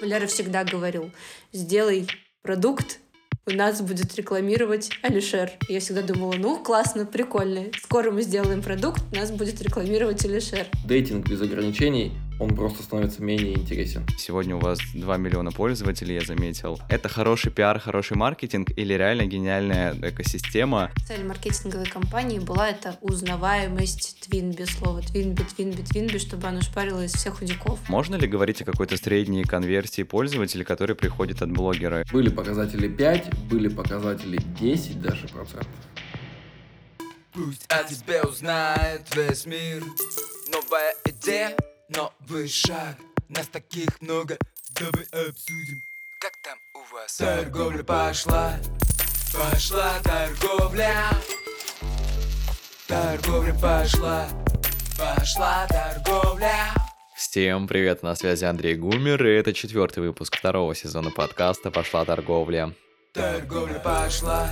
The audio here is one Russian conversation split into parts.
Валера всегда говорил, сделай продукт, у нас будет рекламировать Алишер. Я всегда думала, ну, классно, прикольно. Скоро мы сделаем продукт, нас будет рекламировать Алишер. Дейтинг без ограничений он просто становится менее интересен. Сегодня у вас 2 миллиона пользователей, я заметил. Это хороший пиар, хороший маркетинг или реально гениальная экосистема? Цель маркетинговой компании была это узнаваемость Твинби, слово Твинби, Твинби, Твинби, чтобы оно шпарило из всех удиков. Можно ли говорить о какой-то средней конверсии пользователей, которые приходят от блогера? Были показатели 5, были показатели 10 даже процентов. Пусть о тебе узнает весь мир, новая идея новый шаг Нас таких много, давай обсудим Как там у вас? Торговля пошла, пошла торговля Торговля пошла, пошла торговля Всем привет, на связи Андрей Гумер, и это четвертый выпуск второго сезона подкаста «Пошла торговля». Торговля пошла,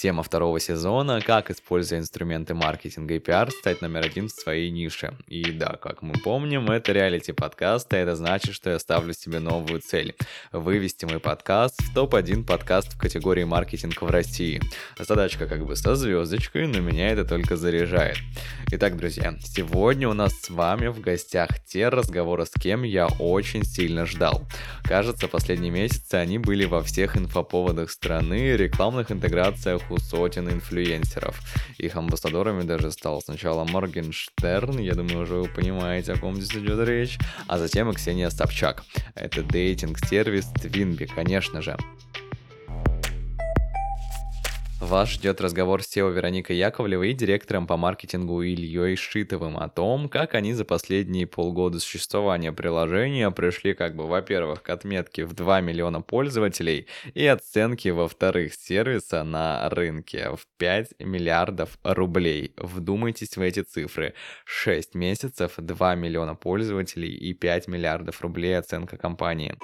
Тема второго сезона – как, используя инструменты маркетинга и пиар, стать номер один в своей нише. И да, как мы помним, это реалити-подкаст, а это значит, что я ставлю себе новую цель – вывести мой подкаст в топ-1 подкаст в категории маркетинг в России. Задачка как бы со звездочкой, но меня это только заряжает. Итак, друзья, сегодня у нас с вами в гостях те разговоры, с кем я очень сильно ждал. Кажется, последние месяцы они были во всех инфоповодах страны, рекламных интеграциях у сотен инфлюенсеров. Их амбассадорами даже стал сначала Моргенштерн, я думаю, уже вы понимаете, о ком здесь идет речь, а затем и Ксения Собчак. Это дейтинг-сервис Твинби, конечно же. Вас ждет разговор с SEO Вероникой Яковлевой и директором по маркетингу Ильей Шитовым о том, как они за последние полгода существования приложения пришли как бы, во-первых, к отметке в 2 миллиона пользователей и оценки, во-вторых, сервиса на рынке в 5 миллиардов рублей. Вдумайтесь в эти цифры. 6 месяцев, 2 миллиона пользователей и 5 миллиардов рублей оценка компании.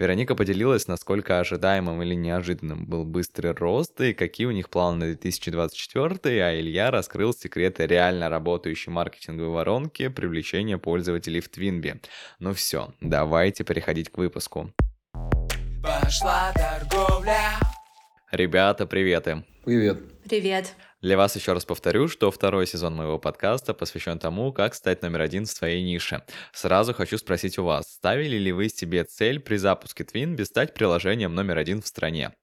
Вероника поделилась, насколько ожидаемым или неожиданным был быстрый рост и какие у них планы на 2024, а Илья раскрыл секреты реально работающей маркетинговой воронки привлечения пользователей в Твинби. Ну все, давайте переходить к выпуску. Пошла торговля. Ребята, приветы. Привет. Привет. Для вас еще раз повторю, что второй сезон моего подкаста посвящен тому, как стать номер один в своей нише. Сразу хочу спросить у вас, ставили ли вы себе цель при запуске Twinbee стать приложением номер один в стране?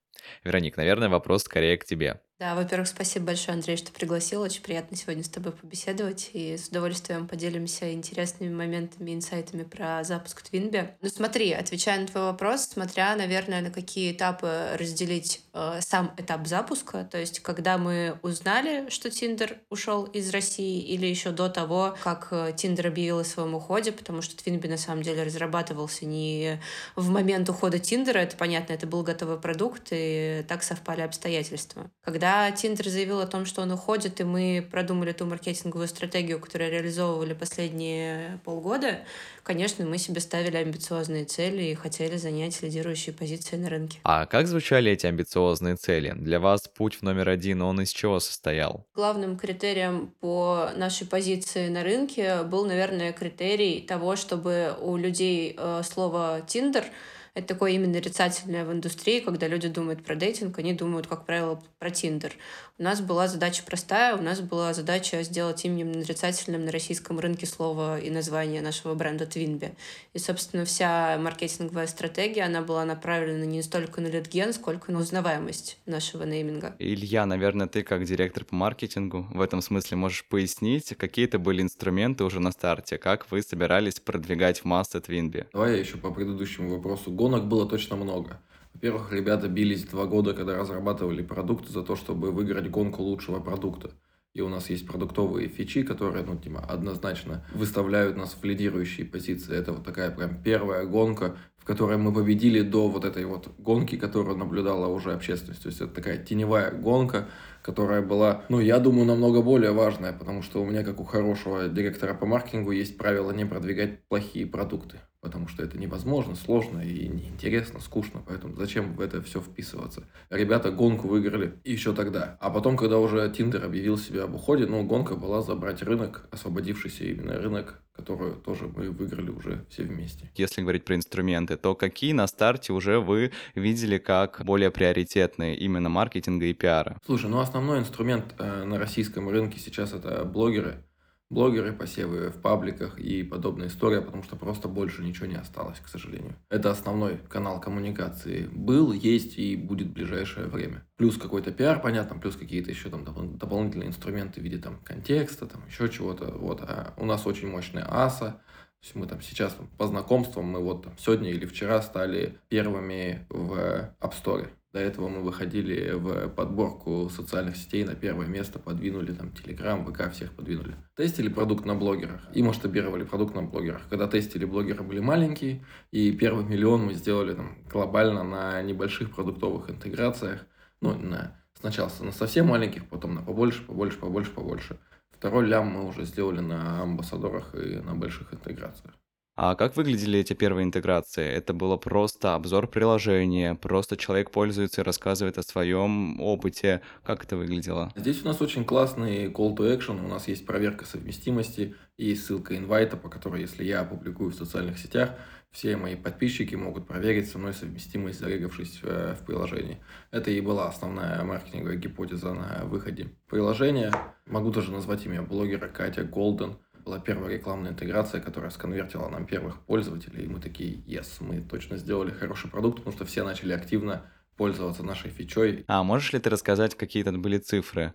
Вероник, наверное, вопрос скорее к тебе. Да, во-первых, спасибо большое, Андрей, что пригласил. Очень приятно сегодня с тобой побеседовать. И с удовольствием поделимся интересными моментами, инсайтами про запуск Твинби. Ну смотри, отвечая на твой вопрос, смотря, наверное, на какие этапы разделить э, сам этап запуска, то есть когда мы узнали, что Тиндер ушел из России, или еще до того, как Тиндер э, объявил о своем уходе, потому что Твинби на самом деле разрабатывался не в момент ухода Тиндера, это понятно, это был готовый продукт, и так совпали обстоятельства. Когда когда Тиндер заявил о том, что он уходит, и мы продумали ту маркетинговую стратегию, которую реализовывали последние полгода, конечно, мы себе ставили амбициозные цели и хотели занять лидирующие позиции на рынке. А как звучали эти амбициозные цели? Для вас путь в номер один, он из чего состоял? Главным критерием по нашей позиции на рынке был, наверное, критерий того, чтобы у людей э, слово «Тиндер» Это такое именно нарицательное в индустрии, когда люди думают про дейтинг, они думают, как правило, про Тиндер. У нас была задача простая, у нас была задача сделать именем нарицательным на российском рынке слово и название нашего бренда Твинби. И, собственно, вся маркетинговая стратегия, она была направлена не столько на литген, сколько на узнаваемость нашего нейминга. Илья, наверное, ты как директор по маркетингу в этом смысле можешь пояснить, какие это были инструменты уже на старте, как вы собирались продвигать в массы Твинби? Давай я еще по предыдущему вопросу гонок было точно много. Во-первых, ребята бились два года, когда разрабатывали продукты за то, чтобы выиграть гонку лучшего продукта. И у нас есть продуктовые фичи, которые, ну, типа, однозначно выставляют нас в лидирующие позиции. Это вот такая прям первая гонка, которой мы победили до вот этой вот гонки, которую наблюдала уже общественность. То есть это такая теневая гонка, которая была, ну, я думаю, намного более важная, потому что у меня, как у хорошего директора по маркетингу, есть правило не продвигать плохие продукты потому что это невозможно, сложно и неинтересно, скучно, поэтому зачем в это все вписываться? Ребята гонку выиграли еще тогда. А потом, когда уже Тиндер объявил себя об уходе, ну, гонка была забрать рынок, освободившийся именно рынок, которую тоже мы выиграли уже все вместе. Если говорить про инструменты, то какие на старте уже вы видели как более приоритетные именно маркетинга и пиара? Слушай, ну основной инструмент э, на российском рынке сейчас это блогеры блогеры, посевы в пабликах и подобная история, потому что просто больше ничего не осталось, к сожалению. Это основной канал коммуникации. Был, есть и будет в ближайшее время. Плюс какой-то пиар, понятно, плюс какие-то еще там дополнительные инструменты в виде там контекста, там еще чего-то. Вот. А у нас очень мощная аса, то есть мы там сейчас по знакомствам, мы вот там сегодня или вчера стали первыми в App Store. До этого мы выходили в подборку социальных сетей на первое место, подвинули там Telegram, ВК, всех подвинули. Тестили продукт на блогерах и масштабировали продукт на блогерах. Когда тестили, блогеры были маленькие, и первый миллион мы сделали там глобально на небольших продуктовых интеграциях. Ну, на, сначала на совсем маленьких, потом на побольше, побольше, побольше, побольше. Второй лям мы уже сделали на амбассадорах и на больших интеграциях. А как выглядели эти первые интеграции? Это было просто обзор приложения, просто человек пользуется и рассказывает о своем опыте. Как это выглядело? Здесь у нас очень классный call to action, у нас есть проверка совместимости и ссылка инвайта, по которой, если я опубликую в социальных сетях, все мои подписчики могут проверить со мной совместимость, зарегавшись э, в приложении. Это и была основная маркетинговая гипотеза на выходе приложения. Могу даже назвать имя блогера Катя Голден – была первая рекламная интеграция, которая сконвертила нам первых пользователей, и мы такие, yes, мы точно сделали хороший продукт, потому что все начали активно пользоваться нашей фичой. А можешь ли ты рассказать, какие то были цифры?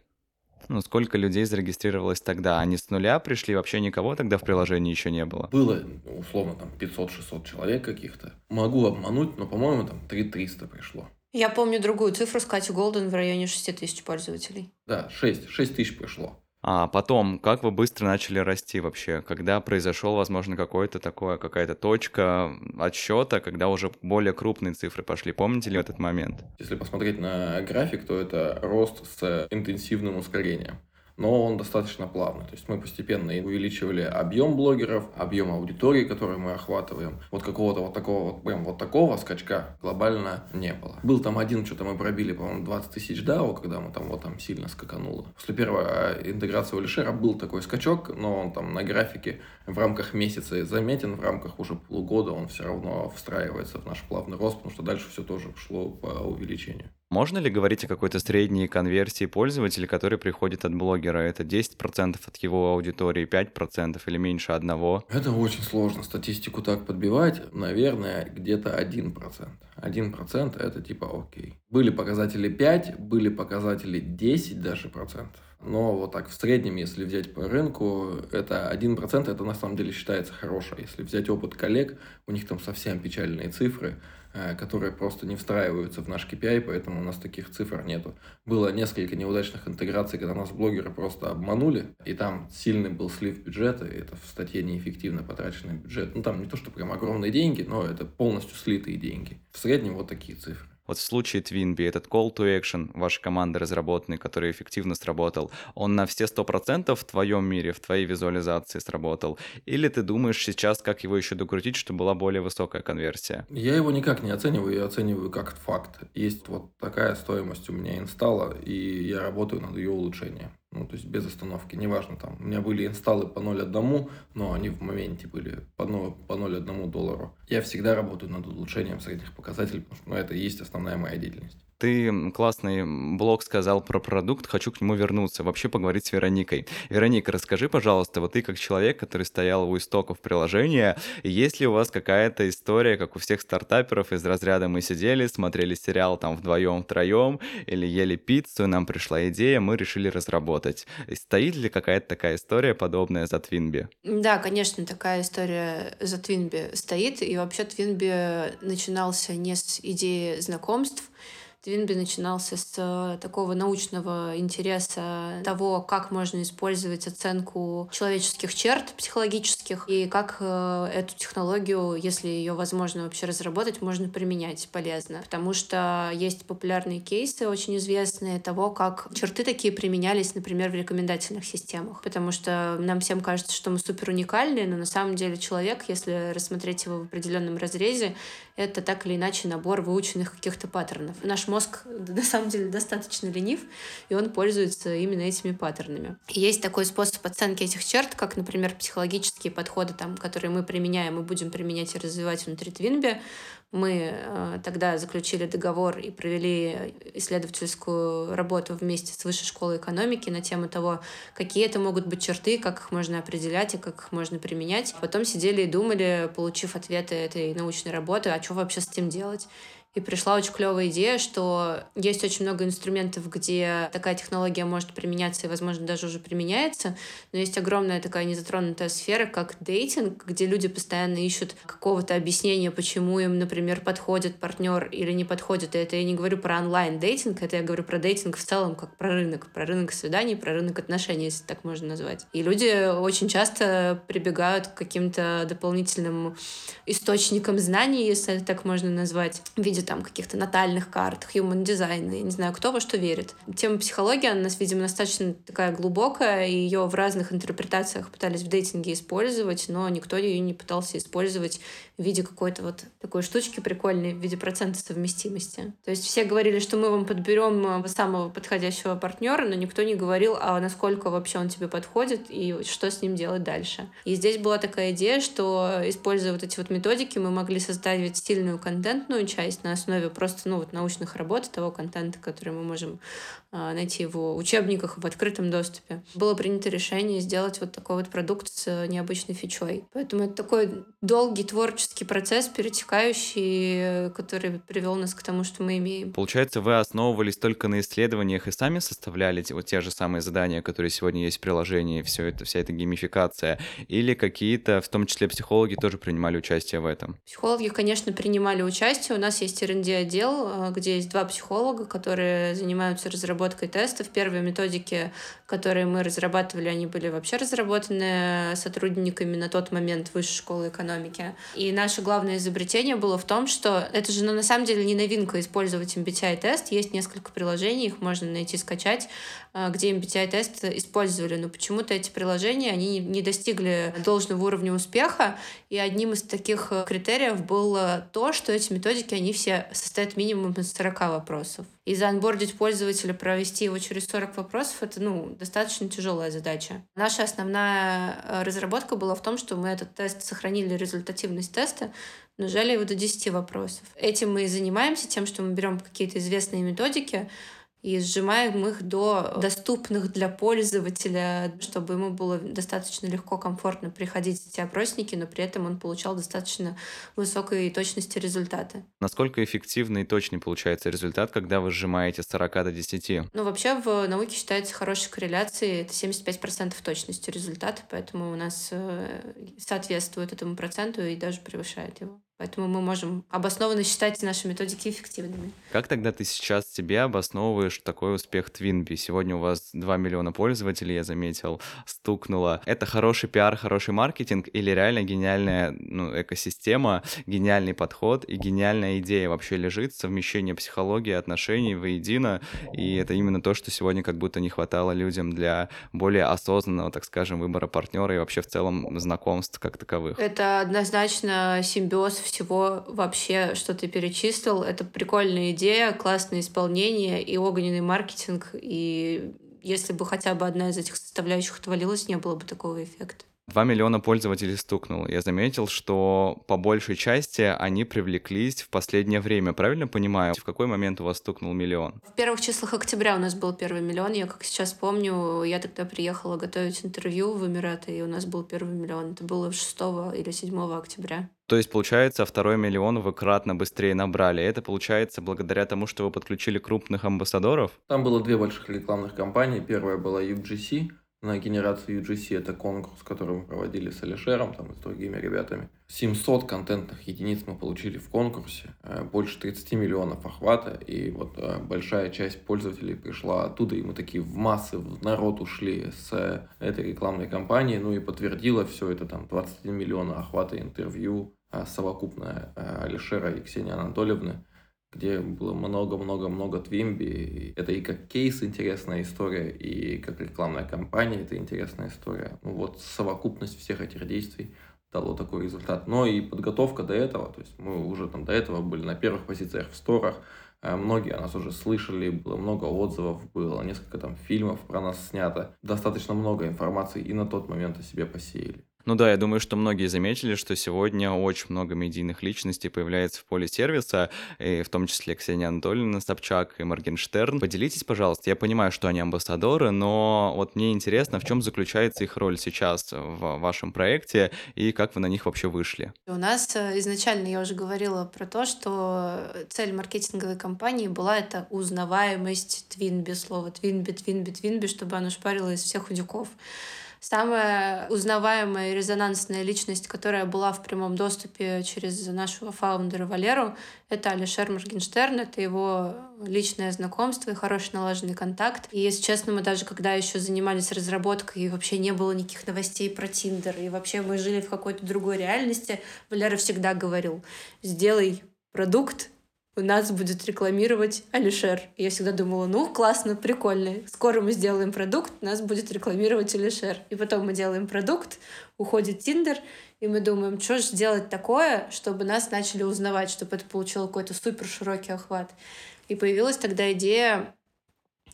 Ну, сколько людей зарегистрировалось тогда? Они с нуля пришли, вообще никого тогда в приложении еще не было? Было, условно, там 500-600 человек каких-то. Могу обмануть, но, по-моему, там 3300 пришло. Я помню другую цифру с Катей Голден в районе 6 тысяч пользователей. Да, 6, 6 тысяч пришло. А потом, как вы быстро начали расти вообще? Когда произошел, возможно, какой-то такое, какая-то точка отсчета, когда уже более крупные цифры пошли? Помните ли этот момент? Если посмотреть на график, то это рост с интенсивным ускорением но он достаточно плавный. То есть мы постепенно увеличивали объем блогеров, объем аудитории, которую мы охватываем. Вот какого-то вот такого вот прям вот такого скачка глобально не было. Был там один, что-то мы пробили, по-моему, 20 тысяч DAO, когда мы там вот там сильно скакануло. После первой а, интеграции Олишера был такой скачок, но он там на графике в рамках месяца заметен, в рамках уже полугода он все равно встраивается в наш плавный рост, потому что дальше все тоже шло по увеличению. Можно ли говорить о какой-то средней конверсии пользователей, который приходит от блогера? Это 10% от его аудитории, 5% или меньше одного? Это очень сложно статистику так подбивать. Наверное, где-то 1%. 1% это типа окей. Были показатели 5, были показатели 10 даже процентов. Но вот так в среднем, если взять по рынку, это 1%, это на самом деле считается хорошо. Если взять опыт коллег, у них там совсем печальные цифры. Э, которые просто не встраиваются в наш KPI, поэтому у нас таких цифр нету. Было несколько неудачных интеграций, когда нас блогеры просто обманули, и там сильный был слив бюджета, и это в статье неэффективно потраченный бюджет. Ну, там не то, что прям огромные деньги, но это полностью слитые деньги. В среднем вот такие цифры. Вот в случае Twinbee этот call to action вашей команды разработанный, который эффективно сработал, он на все сто процентов в твоем мире, в твоей визуализации сработал? Или ты думаешь сейчас, как его еще докрутить, чтобы была более высокая конверсия? Я его никак не оцениваю, я оцениваю как факт. Есть вот такая стоимость у меня инсталла, и я работаю над ее улучшением. Ну, то есть без остановки, неважно там. У меня были инсталлы по 0,1, но они в моменте были по 0, по 0,1 доллару. Я всегда работаю над улучшением средних показателей, потому что ну, это и есть основная моя деятельность. Ты классный блог сказал про продукт, хочу к нему вернуться, вообще поговорить с Вероникой. Вероника, расскажи, пожалуйста, вот ты как человек, который стоял у истоков приложения, есть ли у вас какая-то история, как у всех стартаперов, из разряда мы сидели, смотрели сериал там вдвоем, втроем, или ели пиццу, нам пришла идея, мы решили разработать. Стоит ли какая-то такая история, подобная за Твинби? Да, конечно, такая история за Твинби стоит, и вообще Твинби начинался не с идеи знакомств, Твинби начинался с э, такого научного интереса того, как можно использовать оценку человеческих черт психологических и как э, эту технологию, если ее возможно вообще разработать, можно применять полезно. Потому что есть популярные кейсы, очень известные, того, как черты такие применялись, например, в рекомендательных системах. Потому что нам всем кажется, что мы супер уникальны, но на самом деле человек, если рассмотреть его в определенном разрезе, это так или иначе набор выученных каких-то паттернов. Наш мозг на самом деле достаточно ленив, и он пользуется именно этими паттернами. И есть такой способ оценки этих черт, как, например, психологические подходы, там, которые мы применяем и будем применять и развивать внутри Твинби. Мы э, тогда заключили договор и провели исследовательскую работу вместе с Высшей школой экономики на тему того, какие это могут быть черты, как их можно определять и как их можно применять. Потом сидели и думали, получив ответы этой научной работы, а что вообще с этим делать. И пришла очень клевая идея, что есть очень много инструментов, где такая технология может применяться и, возможно, даже уже применяется, но есть огромная такая незатронутая сфера, как дейтинг, где люди постоянно ищут какого-то объяснения, почему им, например, подходит партнер или не подходит. И это я не говорю про онлайн-дейтинг, это я говорю про дейтинг в целом, как про рынок, про рынок свиданий, про рынок отношений, если так можно назвать. И люди очень часто прибегают к каким-то дополнительным источникам знаний, если так можно назвать, в виде виде там каких-то натальных карт, human design, я не знаю, кто во что верит. Тема психологии, она у нас, видимо, достаточно такая глубокая, и ее в разных интерпретациях пытались в дейтинге использовать, но никто ее не пытался использовать в виде какой-то вот такой штучки прикольной, в виде процента совместимости. То есть все говорили, что мы вам подберем э, самого подходящего партнера, но никто не говорил, а насколько вообще он тебе подходит и что с ним делать дальше. И здесь была такая идея, что используя вот эти вот методики, мы могли создать сильную контентную часть на основе просто ну, вот научных работ, того контента, который мы можем а, найти в учебниках в открытом доступе. Было принято решение сделать вот такой вот продукт с необычной фичой. Поэтому это такой долгий творческий процесс, перетекающий, который привел нас к тому, что мы имеем. Получается, вы основывались только на исследованиях и сами составляли вот те же самые задания, которые сегодня есть в приложении, все это, вся эта геймификация, или какие-то, в том числе психологи, тоже принимали участие в этом? Психологи, конечно, принимали участие. У нас есть R&D отдел, а, где есть два психолога, которые занимаются разработкой разработкой тестов. Первые методики, которые мы разрабатывали, они были вообще разработаны сотрудниками на тот момент Высшей школы экономики. И наше главное изобретение было в том, что это же ну, на самом деле не новинка использовать MBTI-тест. Есть несколько приложений, их можно найти, скачать, где MBTI-тест использовали. Но почему-то эти приложения, они не достигли должного уровня успеха. И одним из таких критериев было то, что эти методики, они все состоят минимум из 40 вопросов. И заанбордить пользователя, провести его через 40 вопросов, это ну, достаточно тяжелая задача. Наша основная э, разработка была в том, что мы этот тест сохранили результативность теста, но сжали его до 10 вопросов. Этим мы и занимаемся, тем, что мы берем какие-то известные методики, и сжимаем их до доступных для пользователя, чтобы ему было достаточно легко, комфортно приходить эти опросники, но при этом он получал достаточно высокой точности результаты. Насколько эффективный и точный получается результат, когда вы сжимаете с 40 до 10? Ну, вообще в науке считается хорошей корреляцией, это 75% точности результата, поэтому у нас э, соответствует этому проценту и даже превышает его. Поэтому мы можем обоснованно считать наши методики эффективными. Как тогда ты сейчас себе обосновываешь такой успех Твинби? Сегодня у вас 2 миллиона пользователей, я заметил, стукнуло. Это хороший пиар, хороший маркетинг или реально гениальная ну, экосистема, гениальный подход и гениальная идея вообще лежит, совмещение психологии, отношений воедино, и это именно то, что сегодня как будто не хватало людям для более осознанного, так скажем, выбора партнера и вообще в целом знакомств как таковых. Это однозначно симбиоз всего вообще, что ты перечислил. Это прикольная идея, классное исполнение и огненный маркетинг. И если бы хотя бы одна из этих составляющих отвалилась, не было бы такого эффекта. 2 миллиона пользователей стукнул. Я заметил, что по большей части они привлеклись в последнее время. Правильно понимаю? В какой момент у вас стукнул миллион? В первых числах октября у нас был первый миллион. Я как сейчас помню, я тогда приехала готовить интервью в Эмираты, и у нас был первый миллион. Это было 6 или 7 октября. То есть, получается, второй миллион вы кратно быстрее набрали. Это получается благодаря тому, что вы подключили крупных амбассадоров? Там было две больших рекламных кампании. Первая была UGC, на генерацию UGC. Это конкурс, который мы проводили с Алишером там, и с другими ребятами. 700 контентных единиц мы получили в конкурсе, э, больше 30 миллионов охвата, и вот э, большая часть пользователей пришла оттуда, и мы такие в массы, в народ ушли с этой рекламной кампании, ну и подтвердило все это, там 21 миллиона охвата интервью, совокупное э, Алишера и Ксении Анатольевны где было много-много-много Твимби. Это и как кейс интересная история, и как рекламная кампания это интересная история. Ну вот совокупность всех этих действий дало такой результат. Но и подготовка до этого, то есть мы уже там до этого были на первых позициях в сторах, э, Многие о нас уже слышали, было много отзывов, было несколько там фильмов про нас снято. Достаточно много информации и на тот момент о себе посеяли. Ну да, я думаю, что многие заметили, что сегодня очень много медийных личностей появляется в поле сервиса, и в том числе Ксения Анатольевна Собчак и Моргенштерн. Поделитесь, пожалуйста, я понимаю, что они амбассадоры, но вот мне интересно, в чем заключается их роль сейчас в вашем проекте и как вы на них вообще вышли? У нас э, изначально, я уже говорила про то, что цель маркетинговой кампании была это узнаваемость Твинби, слово Твинби, Твинби, Твинби, чтобы оно шпарило из всех удюков. Самая узнаваемая и резонансная личность, которая была в прямом доступе через нашего фаундера Валеру, это Алишер Моргенштерн, это его личное знакомство и хороший налаженный контакт. И, если честно, мы даже когда еще занимались разработкой, и вообще не было никаких новостей про Тиндер, и вообще мы жили в какой-то другой реальности, Валера всегда говорил, сделай продукт, нас будет рекламировать Алишер. Я всегда думала, ну, классно, прикольно. Скоро мы сделаем продукт, нас будет рекламировать Алишер. И потом мы делаем продукт, уходит Тиндер, и мы думаем, что же сделать такое, чтобы нас начали узнавать, чтобы это получило какой-то супер широкий охват. И появилась тогда идея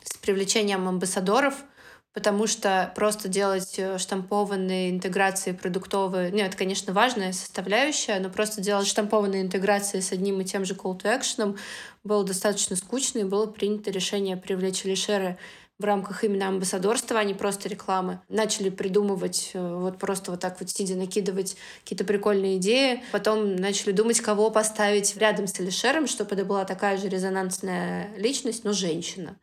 с привлечением амбассадоров — потому что просто делать э, штампованные интеграции продуктовые, нет, это, конечно, важная составляющая, но просто делать штампованные интеграции с одним и тем же call to action было достаточно скучно, и было принято решение привлечь Алишера в рамках именно амбассадорства, а не просто рекламы. Начали придумывать, э, вот просто вот так вот сидя, накидывать какие-то прикольные идеи. Потом начали думать, кого поставить рядом с Алишером, чтобы это была такая же резонансная личность, но женщина.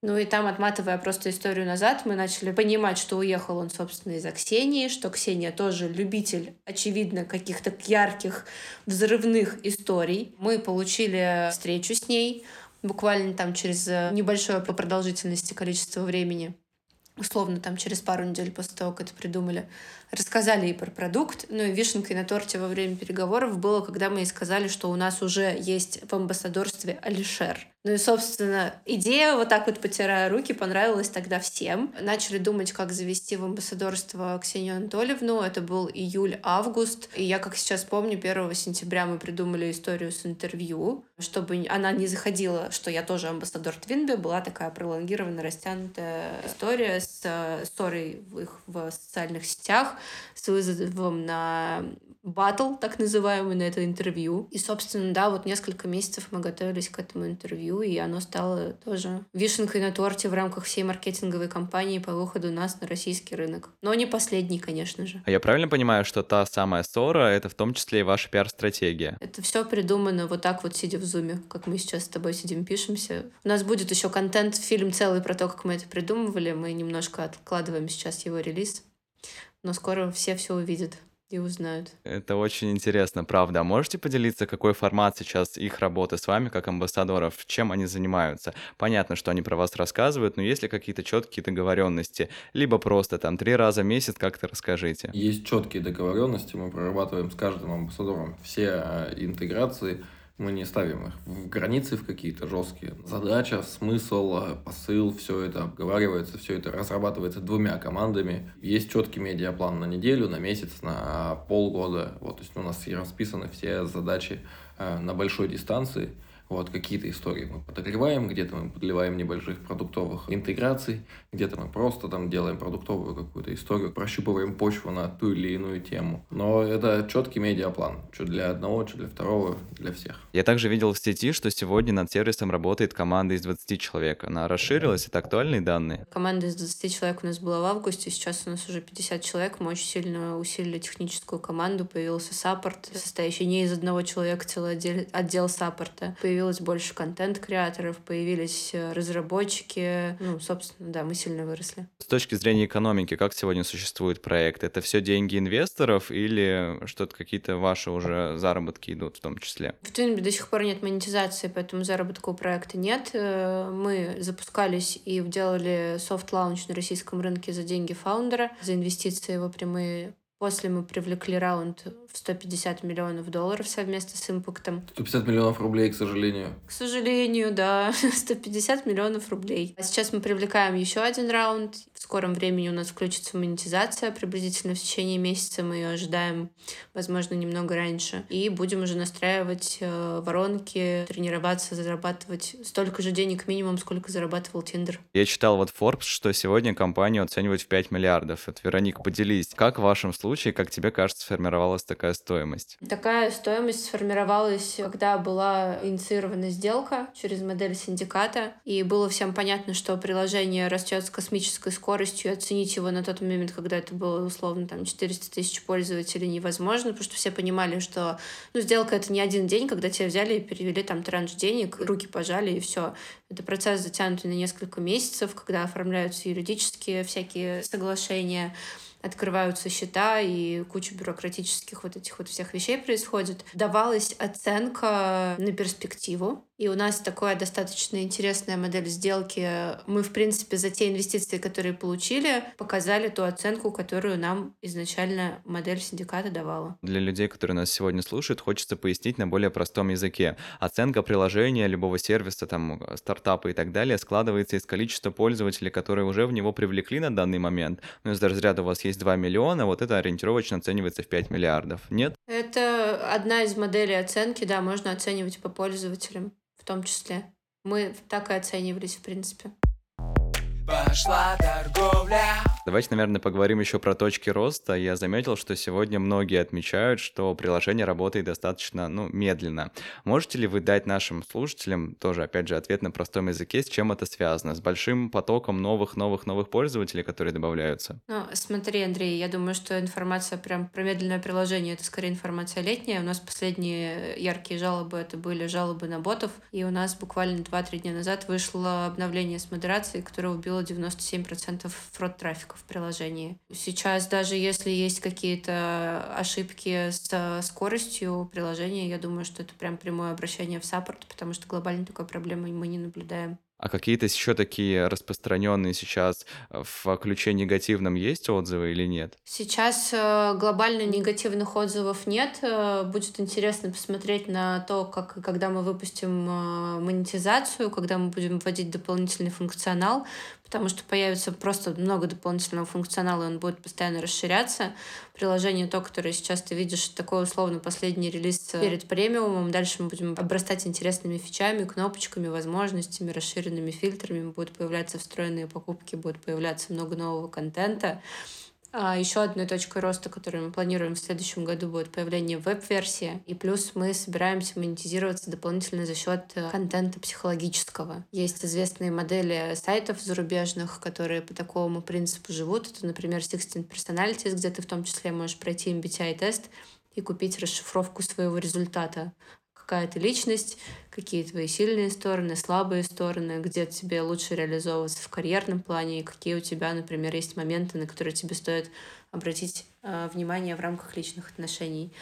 Ну и там, отматывая просто историю назад, мы начали понимать, что уехал он, собственно, из-за Ксении, что Ксения тоже любитель, очевидно, каких-то ярких, взрывных историй. Мы получили встречу с ней буквально там через небольшое по продолжительности количество времени условно там через пару недель после того, как это придумали, рассказали ей про продукт. Ну и вишенкой на торте во время переговоров было, когда мы ей сказали, что у нас уже есть в амбассадорстве Алишер. Ну и, собственно, идея, вот так вот потирая руки, понравилась тогда всем. Начали думать, как завести в амбассадорство Ксению Анатольевну. Это был июль-август. И я, как сейчас помню, 1 сентября мы придумали историю с интервью, чтобы она не заходила, что я тоже амбассадор Твинби. Была такая пролонгированная, растянутая история с ссорой в их в социальных сетях, с вызовом на батл, так называемый, на это интервью. И, собственно, да, вот несколько месяцев мы готовились к этому интервью, и оно стало тоже вишенкой на торте в рамках всей маркетинговой кампании по выходу нас на российский рынок. Но не последний, конечно же. А я правильно понимаю, что та самая ссора — это в том числе и ваша пиар-стратегия? Это все придумано вот так вот, сидя в зуме, как мы сейчас с тобой сидим, пишемся. У нас будет еще контент, фильм целый про то, как мы это придумывали. Мы немножко откладываем сейчас его релиз. Но скоро все все увидят и узнают. Это очень интересно, правда. А можете поделиться, какой формат сейчас их работы с вами, как амбассадоров, чем они занимаются? Понятно, что они про вас рассказывают, но есть ли какие-то четкие договоренности? Либо просто там три раза в месяц как-то расскажите. Есть четкие договоренности, мы прорабатываем с каждым амбассадором все а, интеграции, мы не ставим их в границы в какие-то жесткие. Задача, смысл, э, посыл, все это обговаривается, все это разрабатывается двумя командами. Есть четкий медиаплан на неделю, на месяц, на полгода. Вот, то есть у нас расписаны все задачи э, на большой дистанции. Вот какие-то истории мы подогреваем, где-то мы подливаем небольших продуктовых интеграций, где-то мы просто там делаем продуктовую какую-то историю, прощупываем почву на ту или иную тему. Но это четкий медиаплан, что для одного, что для второго, для всех. Я также видел в сети, что сегодня над сервисом работает команда из 20 человек. Она расширилась, это актуальные данные? Команда из 20 человек у нас была в августе, сейчас у нас уже 50 человек. Мы очень сильно усилили техническую команду, появился саппорт, состоящий не из одного человека, целый отдел, отдел саппорта. Появился появилось больше контент-креаторов, появились э, разработчики. Ну, собственно, да, мы сильно выросли. С точки зрения экономики, как сегодня существует проект? Это все деньги инвесторов или что-то какие-то ваши уже заработки идут в том числе? В Twinby до сих пор нет монетизации, поэтому заработка у проекта нет. Э, мы запускались и делали софт-лаунч на российском рынке за деньги фаундера, за инвестиции его прямые После мы привлекли раунд в 150 миллионов долларов совместно с импактом. 150 миллионов рублей, к сожалению. К сожалению, да. 150 миллионов рублей. А сейчас мы привлекаем еще один раунд В скором времени у нас включится монетизация приблизительно в течение месяца. Мы ее ожидаем, возможно, немного раньше. И будем уже настраивать э, воронки, тренироваться, зарабатывать столько же денег минимум, сколько зарабатывал Тиндер. Я читал вот Forbes, что сегодня компанию оценивают в 5 миллиардов. Вот, Вероник, поделись, как в вашем случае, как тебе кажется, сформировалась такая стоимость? Такая стоимость сформировалась, когда была инициирована сделка через модель синдиката, и было всем понятно, что приложение растет с космической скоростью, и оценить его на тот момент, когда это было условно там 400 тысяч пользователей невозможно, потому что все понимали, что ну, сделка это не один день, когда тебя взяли и перевели там транш денег, руки пожали и все. Это процесс затянутый на несколько месяцев, когда оформляются юридические всякие соглашения, открываются счета и куча бюрократических вот этих вот всех вещей происходит. Давалась оценка на перспективу, и у нас такая достаточно интересная модель сделки. Мы, в принципе, за те инвестиции, которые получили, показали ту оценку, которую нам изначально модель синдиката давала. Для людей, которые нас сегодня слушают, хочется пояснить на более простом языке. Оценка приложения, любого сервиса, там, стартапа и так далее складывается из количества пользователей, которые уже в него привлекли на данный момент. Ну, из разряда у вас 2 миллиона, вот это ориентировочно оценивается в 5 миллиардов. Нет? Это одна из моделей оценки, да, можно оценивать по пользователям том числе. Мы так и оценивались, в принципе. Пошла торговля Давайте, наверное, поговорим еще про точки роста. Я заметил, что сегодня многие отмечают, что приложение работает достаточно, ну, медленно. Можете ли вы дать нашим слушателям тоже, опять же, ответ на простом языке, с чем это связано? С большим потоком новых-новых-новых пользователей, которые добавляются? Ну, смотри, Андрей, я думаю, что информация прям про медленное приложение — это скорее информация летняя. У нас последние яркие жалобы — это были жалобы на ботов, и у нас буквально 2-3 дня назад вышло обновление с модерацией, которое убило 97% фрод-трафика в приложении. Сейчас даже если есть какие-то ошибки с скоростью приложения, я думаю, что это прям прямое обращение в саппорт, потому что глобально такой проблемы мы не наблюдаем. А какие-то еще такие распространенные сейчас э, в ключе негативном есть отзывы или нет? Сейчас э, глобально негативных отзывов нет. Э, будет интересно посмотреть на то, как когда мы выпустим монетизацию, когда мы будем вводить дополнительный функционал, потому что появится просто много дополнительного функционала, и он будет постоянно расширяться. Приложение то, которое сейчас ты видишь, такой условно последний релиз перед премиумом. Дальше мы будем обрастать интересными фичами, кнопочками, возможностями, расширенными фильтрами. Будут появляться встроенные покупки, будет появляться много нового контента. А еще одной точкой роста, которую мы планируем в следующем году, будет появление веб-версии. И плюс мы собираемся монетизироваться дополнительно за счет э, контента психологического. Есть известные модели сайтов зарубежных, которые по такому принципу живут. Это, например, Sixteen Personalities, где ты в том числе можешь пройти MBTI-тест и купить расшифровку своего результата какая ты личность, какие твои сильные стороны, слабые стороны, где тебе лучше реализовываться в карьерном плане, и какие у тебя, например, есть моменты, на которые тебе стоит обратить э, внимание в рамках личных отношений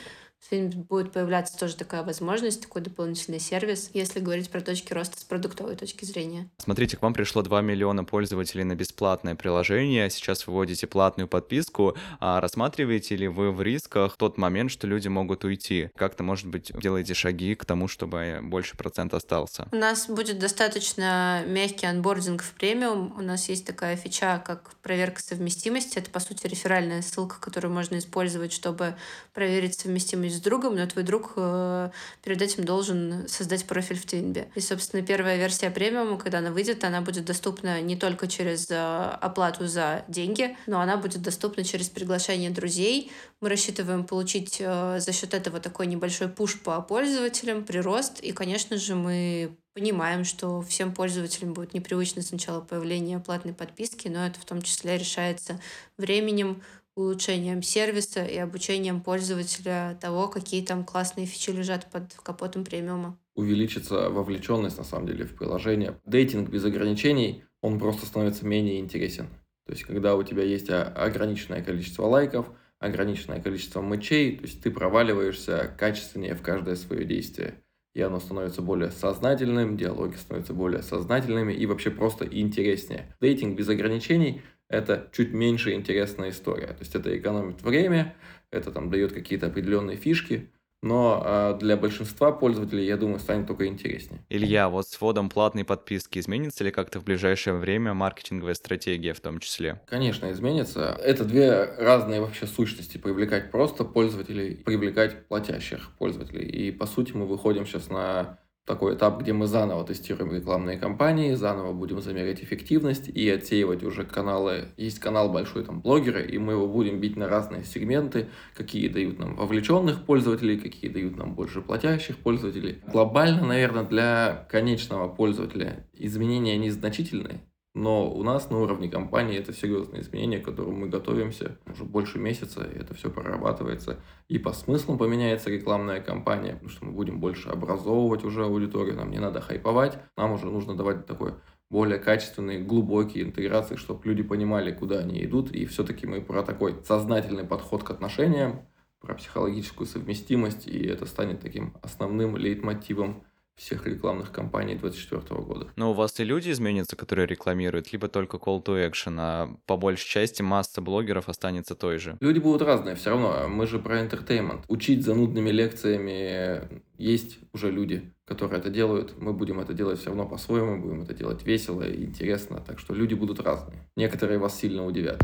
будет появляться тоже такая возможность, такой дополнительный сервис, если говорить про точки роста с продуктовой точки зрения. Смотрите, к вам пришло 2 миллиона пользователей на бесплатное приложение, сейчас вы вводите платную подписку, а рассматриваете ли вы в рисках тот момент, что люди могут уйти? Как-то, может быть, делаете шаги к тому, чтобы больше процент остался? У нас будет достаточно мягкий анбординг в премиум. У нас есть такая фича, как проверка совместимости. Это, по сути, реферальная ссылка, которую можно использовать, чтобы проверить совместимость с другом, но твой друг э, перед этим должен создать профиль в Твинбе. И, собственно, первая версия премиума, когда она выйдет, она будет доступна не только через э, оплату за деньги, но она будет доступна через приглашение друзей. Мы рассчитываем получить э, за счет этого такой небольшой пуш по пользователям, прирост. И, конечно же, мы понимаем, что всем пользователям будет непривычно сначала появление платной подписки, но это в том числе решается временем, улучшением сервиса и обучением пользователя того, какие там классные фичи лежат под капотом премиума. Увеличится вовлеченность, на самом деле, в приложение. Дейтинг без ограничений, он просто становится менее интересен. То есть, когда у тебя есть ограниченное количество лайков, ограниченное количество матчей, то есть ты проваливаешься качественнее в каждое свое действие. И оно становится более сознательным, диалоги становятся более сознательными и вообще просто интереснее. Дейтинг без ограничений – это чуть меньше интересная история. То есть это экономит время, это там дает какие-то определенные фишки, но э, для большинства пользователей, я думаю, станет только интереснее. Илья, вот с вводом платной подписки изменится ли как-то в ближайшее время маркетинговая стратегия в том числе? Конечно, изменится. Это две разные вообще сущности. Привлекать просто пользователей, привлекать платящих пользователей. И, по сути, мы выходим сейчас на такой этап, где мы заново тестируем рекламные кампании, заново будем замерять эффективность и отсеивать уже каналы. Есть канал большой, там, блогеры, и мы его будем бить на разные сегменты, какие дают нам вовлеченных пользователей, какие дают нам больше платящих пользователей. Глобально, наверное, для конечного пользователя изменения незначительные, но у нас на уровне компании это серьезные изменения, к которым мы готовимся уже больше месяца, и это все прорабатывается. И по смыслу поменяется рекламная кампания, потому что мы будем больше образовывать уже аудиторию, нам не надо хайповать, нам уже нужно давать такой более качественные, глубокие интеграции, чтобы люди понимали, куда они идут. И все-таки мы про такой сознательный подход к отношениям, про психологическую совместимость, и это станет таким основным лейтмотивом всех рекламных кампаний 2024 года. Но у вас и люди изменятся, которые рекламируют, либо только call to action, а по большей части масса блогеров останется той же? Люди будут разные, все равно. Мы же про entertainment. Учить занудными лекциями есть уже люди, которые это делают. Мы будем это делать все равно по-своему, будем это делать весело и интересно. Так что люди будут разные. Некоторые вас сильно удивят.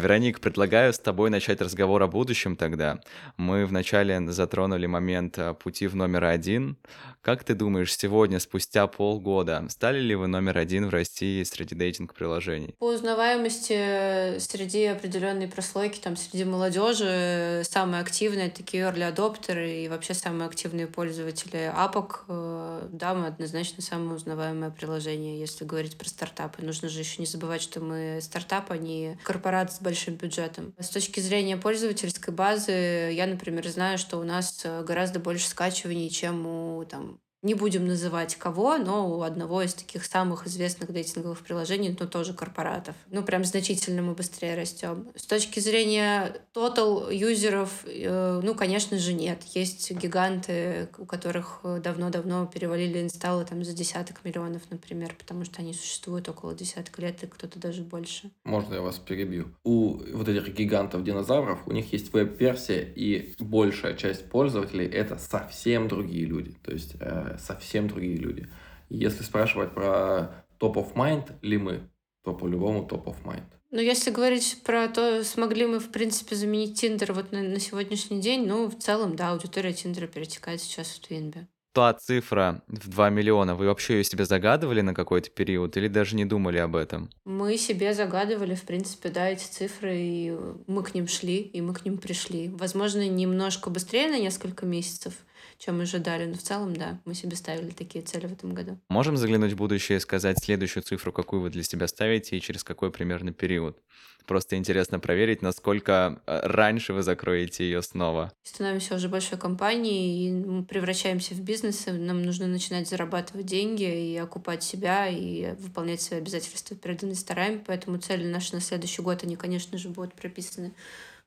Вероник, предлагаю с тобой начать разговор о будущем тогда. Мы вначале затронули момент э, пути в номер один. Как ты думаешь, сегодня, спустя полгода, стали ли вы номер один в России среди дейтинг-приложений? По узнаваемости э, среди определенной прослойки, там, среди молодежи, э, самые активные такие early адоптеры и вообще самые активные пользователи апок, да, мы однозначно самое узнаваемое приложение, если говорить про стартапы. Нужно же еще не забывать, что мы стартап, а не корпорация большим бюджетом. С точки зрения пользовательской базы, я, например, знаю, что у нас э, гораздо больше скачиваний, чем у там, не будем называть кого, но у одного из таких самых известных дейтинговых приложений, ну, тоже корпоратов. Ну, прям значительно мы быстрее растем. С точки зрения total юзеров, э, ну, конечно же, нет. Есть гиганты, у которых давно-давно перевалили инсталлы там за десяток миллионов, например, потому что они существуют около десятка лет, и кто-то даже больше. Можно я вас перебью? У вот этих гигантов-динозавров, у них есть веб-версия, и большая часть пользователей — это совсем другие люди. То есть э, совсем другие люди. Если спрашивать про топ of mind ли мы, то по-любому топ of mind. Ну, если говорить про то, смогли мы, в принципе, заменить Тиндер вот на, на сегодняшний день, ну, в целом, да, аудитория Тиндера перетекает сейчас в Твинбе. Та цифра в 2 миллиона, вы вообще ее себе загадывали на какой-то период или даже не думали об этом? Мы себе загадывали, в принципе, да, эти цифры, и мы к ним шли, и мы к ним пришли. Возможно, немножко быстрее на несколько месяцев, чем ожидали. Но в целом, да, мы себе ставили такие цели в этом году. Можем заглянуть в будущее и сказать следующую цифру, какую вы для себя ставите и через какой примерно период? Просто интересно проверить, насколько э, раньше вы закроете ее снова. Становимся уже большой компанией и мы превращаемся в бизнес. Нам нужно начинать зарабатывать деньги и окупать себя, и выполнять свои обязательства перед инвесторами. Поэтому цели наши на следующий год, они, конечно же, будут прописаны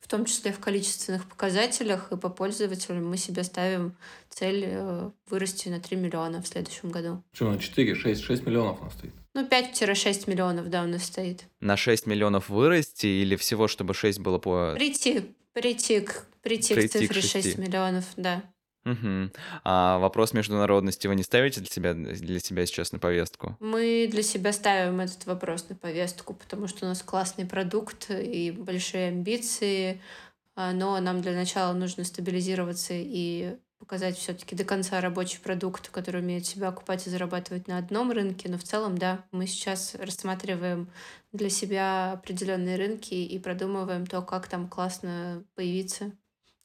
в том числе в количественных показателях, и по пользователям мы себе ставим цель э, вырасти на 3 миллиона в следующем году. Что, на 4, 6, 6 миллионов у нас стоит? Ну, 5-6 миллионов, да, у нас стоит. На 6 миллионов вырасти или всего, чтобы 6 было по... Прийти, прийти к, прийти, прийти к цифре к 6 миллионов, да. Угу. А вопрос международности вы не ставите для себя, для себя сейчас на повестку? Мы для себя ставим этот вопрос на повестку, потому что у нас классный продукт и большие амбиции, а, но нам для начала нужно стабилизироваться и показать все-таки до конца рабочий продукт, который умеет себя окупать и зарабатывать на одном рынке. Но в целом, да, мы сейчас рассматриваем для себя определенные рынки и продумываем то, как там классно появиться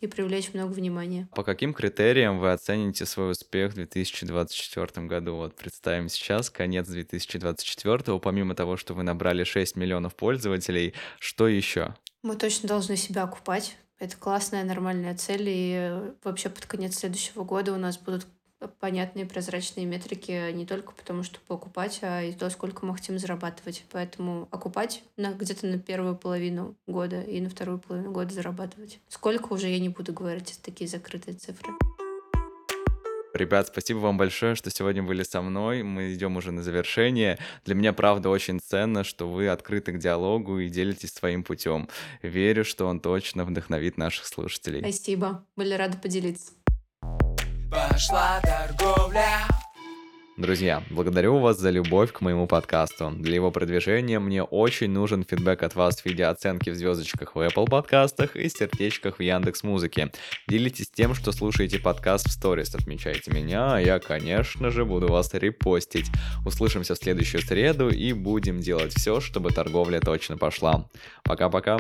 и привлечь много внимания. По каким критериям вы оцените свой успех в 2024 году? Вот представим сейчас конец 2024, помимо того, что вы набрали 6 миллионов пользователей, что еще? Мы точно должны себя окупать. Это классная, нормальная цель, и вообще под конец следующего года у нас будут понятные прозрачные метрики не только потому, что покупать, а и то, сколько мы хотим зарабатывать. Поэтому окупать на, где-то на первую половину года и на вторую половину года зарабатывать. Сколько уже я не буду говорить, это такие закрытые цифры. Ребят, спасибо вам большое, что сегодня были со мной. Мы идем уже на завершение. Для меня, правда, очень ценно, что вы открыты к диалогу и делитесь своим путем. Верю, что он точно вдохновит наших слушателей. Спасибо. Были рады поделиться. Пошла торговля. Друзья, благодарю вас за любовь к моему подкасту. Для его продвижения мне очень нужен фидбэк от вас в виде оценки в звездочках в Apple подкастах и сердечках в Яндекс Музыке. Делитесь тем, что слушаете подкаст в сторис, отмечайте меня, а я, конечно же, буду вас репостить. Услышимся в следующую среду и будем делать все, чтобы торговля точно пошла. Пока-пока.